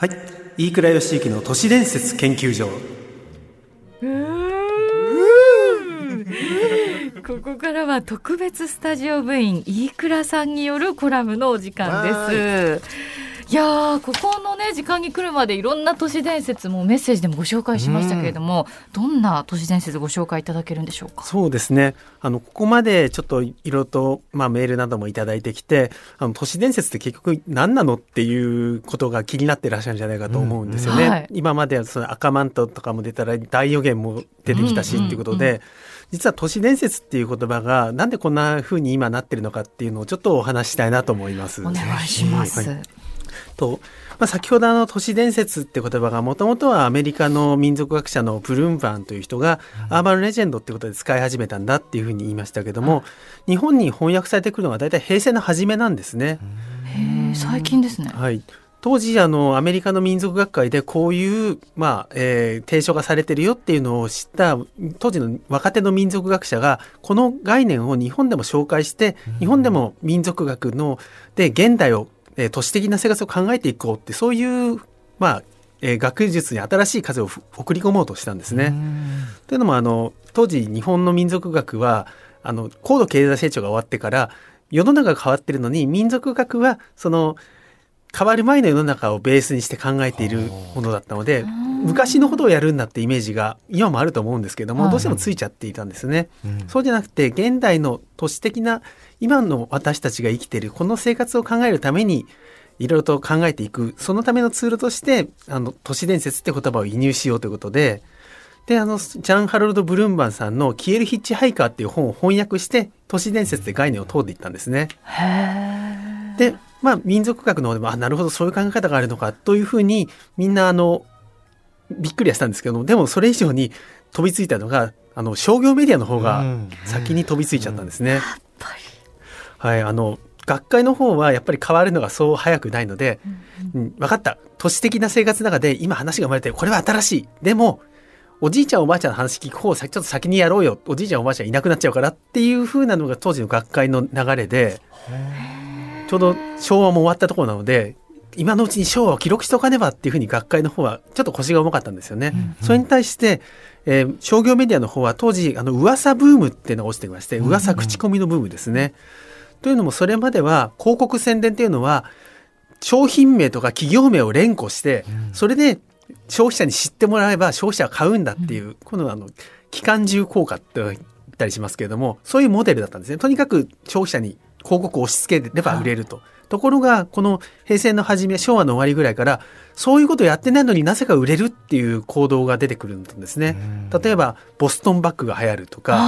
はい。飯倉義之の都市伝説研究所。ここからは特別スタジオ部員飯倉さんによるコラムのお時間ですいやここのね時間に来るまでいろんな都市伝説もメッセージでもご紹介しましたけれども、うん、どんな都市伝説ご紹介いただけるんでしょうか？そうですね。あのここまでちょっといろいろと、まあ、メールなどもいただいてきてあの都市伝説って結局何なのっていうことが気になってらっしゃるんじゃないかと思うんですよね。うん。はい、今までその赤マントとかも出たら大予言も出てきたしっていうことで、実は都市伝説っていう言葉がなんでこんな風に今なってるのかっていうのをちょっとお話したいなと思います。お願いします。はいと、まあ、先ほどあの都市伝説って言葉がもともとはアメリカの民族学者のブルームバーンという人がアーバンレジェンドってことで使い始めたんだっていうふうに言いましたけども、日本に翻訳されてくるのは大体平成の初めなんですね。へ最近ですね。はい。当時あのアメリカの民族学会でこういう、まあえー、提唱がされてるよっていうのを知った当時の若手の民族学者がこの概念を日本でも紹介して日本でも民族学ので現代をえー、都市的な生活を考えていこうってそういう、まあえー、学術に新しい風を送り込もうとしたんですね。というのもあの当時日本の民族学はあの高度経済成長が終わってから世の中が変わってるのに民族学はその変わる前の世の中をベースにして考えているものだったので昔のことをやるんだってイメージが今もあると思うんですけどもどうしてもついちゃっていたんですね。そうじゃなくて現代の都市的な今の私たちが生きているこの生活を考えるためにいろいろと考えていくそのためのツールとしてあの都市伝説って言葉を輸入しようということでであのジャン・ハロルド・ブルーンバンさんの「消えるヒッチハイカー」っていう本を翻訳して都市伝説で概念を通っていったんですね。でまあ民族学の方でもあなるほどそういう考え方があるのかというふうにみんなあのびっくりはしたんですけどでもそれ以上に飛びついたのがあの商業メディアの方が先に飛びついちゃったんですね。うん。うんはい、あの学会の方はやっぱり変わるのがそう早くないので、うん、うん、分かった。都市的な生活の中で今話が生まれてこれは新しい。でもおじいちゃんおばあちゃんの話聞く方をちょっと先にやろうよ。おじいちゃんおばあちゃんいなくなっちゃうからっていう風なのが当時の学会の流れでちょうど昭和も終わったところなので今のうちに昭和を記録しておかねばっていうふうに学会の方はちょっと腰が重かったんですよね。うんうん、それに対して、えー、商業メディアの方は当時あの噂ブームっていうのが落ちてまして噂口コミのブームですね。うんうんというのもそれまでは広告宣伝っていうのは商品名とか企業名を連呼して、それで消費者に知ってもらえば消費者は買うんだっていう、このあの機関銃効果って言ったりしますけれどもそういうモデルだったんですね。とにかく消費者に広告を押し付ければ売れると。ところが、この平成の初め、昭和の終わりぐらいから、そういうことやってないのになぜか売れるっていう行動が出てくるんですね。例えば、ボストンバッグが流行るとか、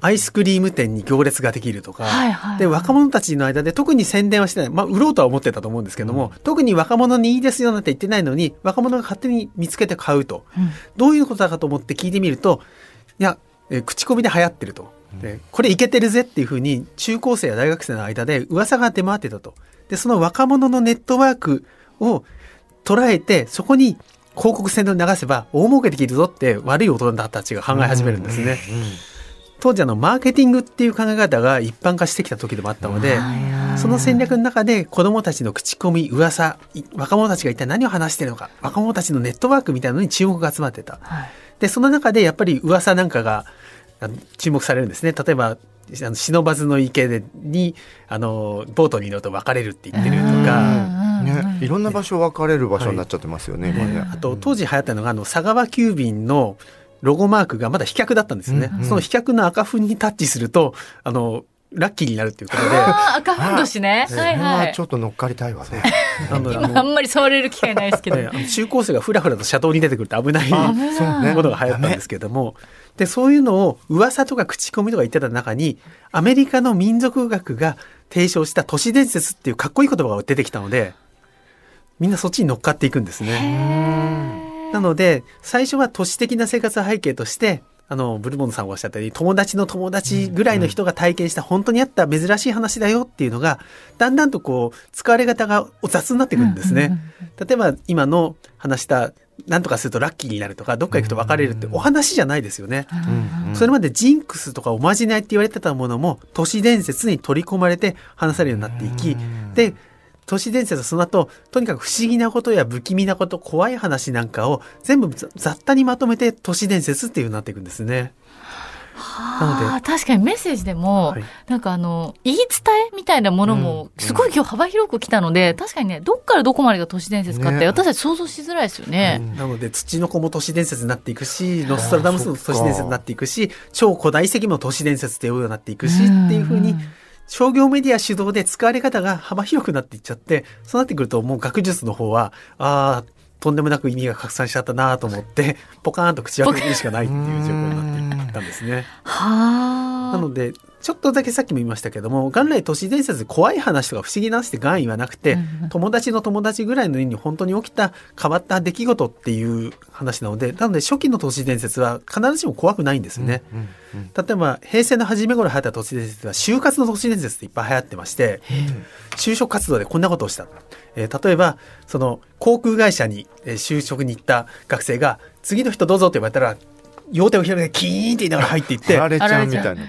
アイスクリーム店に行列ができるとか、はいはいはい、で若者たちの間で特に宣伝はしてない、まあ、売ろうとは思ってたと思うんですけども、うん、特に若者にいいですよなんて言ってないのに若者が勝手に見つけて買うと、うん、どういうことだかと思って聞いてみるといや、え口コミで流行ってると。でこれいけてるぜっていうふうに中高生や大学生の間で噂が出回ってたと。でその若者のネットワークを捉えてそこに広告宣伝を流せば大儲けできるぞって悪い大人たちが考え始めるんですね。当時あのマーケティングっていう考え方が一般化してきた時でもあったのでその戦略の中で子どもたちの口コミ噂若者たちが一体何を話してるのか若者たちのネットワークみたいなのに注目が集まってた。はい、でその中でやっぱり噂なんかが注目されるんですね。例えばあの忍ばずの池でにあのボートに乗ると別れるって言ってるとか。ね、いろんな場所分かれる場所になっちゃってますよね。はい、ねあと当時流行ったのがあの佐川急便のロゴマークがまだ飛脚だったんですね。うんうん、その飛脚の赤粉にタッチするとあのラッキーになるっていうことで。赤ふんどしね。はいはい。ちょっと乗っかりたいわね。あんまり触れる機会ないですけど。中高生がふらふらと車道に出てくると危ないもの が流行ったんですけども。で、そういうのを噂とか口コミとか言ってた中に、アメリカの民族学が提唱した都市伝説っていうかっこいい言葉が出てきたので、みんなそっちに乗っかっていくんですね。なので最初は都市的な生活背景としてあのブルボンさんがおっしゃったように友達の友達ぐらいの人が体験した本当にあった珍しい話だよっていうのがだんだんとこう使われ方が雑になってくるんですね。例えば今の話した何とかするとラッキーになるとかどっか行くと別れるってお話じゃないですよね。それまでジンクスとかおまじないって言われてたものも都市伝説に取り込まれて話されるようになっていきで都市伝説はその後とにかく不思議なことや不気味なこと怖い話なんかを全部雑多にまとめて都市伝説っていうようになっていくんですね。はあ、確かにメッセージでも、はい、なんかあの言い伝えみたいなものもすごい今日幅広く来たので、うん、確かにねどっからどこまでが都市伝説かって、ね、私たち想像しづらいですよね、うん、なので土の子も都市伝説になっていくしノストラダムスも都市伝説になっていくし超古代遺跡も都市伝説っていうようになっていくし、っていうふうに商業メディア主導で使われ方が幅広くなっていっちゃってそうなってくるともう学術の方はああとんでもなく意味が拡散しちゃったなと思って ポカーンと口を開けるしかないっていう状況になっていったんですね。なのでちょっとだけさっきも言いましたけども元来都市伝説怖い話とか不思議な話って願意はなくて、うん、友達の友達ぐらいの家に本当に起きた変わった出来事っていう話なのでなので初期の都市伝説は必ずしも怖くないんですね。うんうんうん、例えば平成の初め頃流行った都市伝説は就活の都市伝説っていっぱい流行ってまして就職活動でこんなことをした。えー、例えばその航空会社に就職に行った学生が次の人どうぞって言われたら両手を広げてキーンって言いながら入っていって。あれちゃうみたいな。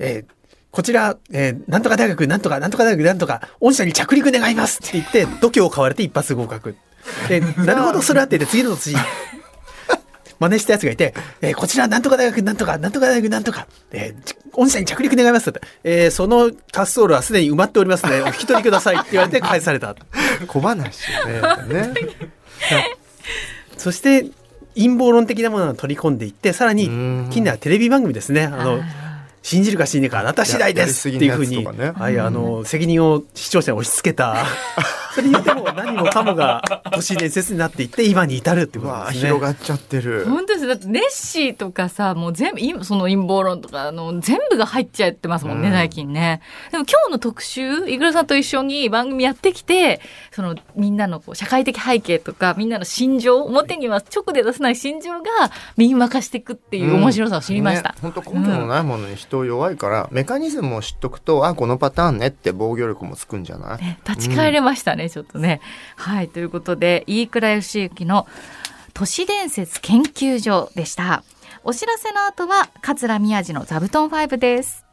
えーこちら、えー、なんとか大学、なんとか、なんとか大学、なんとか、御社に着陸願いますって言って、度胸を買われて一発合格。で、なるほど、それあってで、次の年、真似したやつがいて、えー、こちら、なんとか大学、なんとか、なんとか大学、なんとか、えー、御社に着陸願いますって、えー、その滑走路はすでに埋まっておりますので、お引き取りくださいって言われて返された。小話ね。ね そして、陰謀論的なものを取り込んでいって、さらに、近年はテレビ番組ですね。あの、信じるか信じないかあなた次第ですっていうふうに、ね、はい、あの責任を視聴者に押し付けた それによっても何もかもが都市伝説になっていって今に至るってことですね。広がっちゃってる。本当ですだってネッシーとかさもう全部その陰謀論とかあの全部が入っちゃってますもんね、うん、最近ね。でも今日の特集イグルさんと一緒に番組やってきてそのみんなのこう社会的背景とかみんなの心情表には直で出せない心情が身に任していくっていう面白さを知りました。本、当、根拠のないものに人弱いから、メカニズムを知っとくとあこのパターンねって防御力もつくんじゃない、ね、立ち返れましたね、うん、ねちょっとね。はいということで飯倉義行の都市伝説研究所でした。お知らせの後は桂宮治の座布団5です。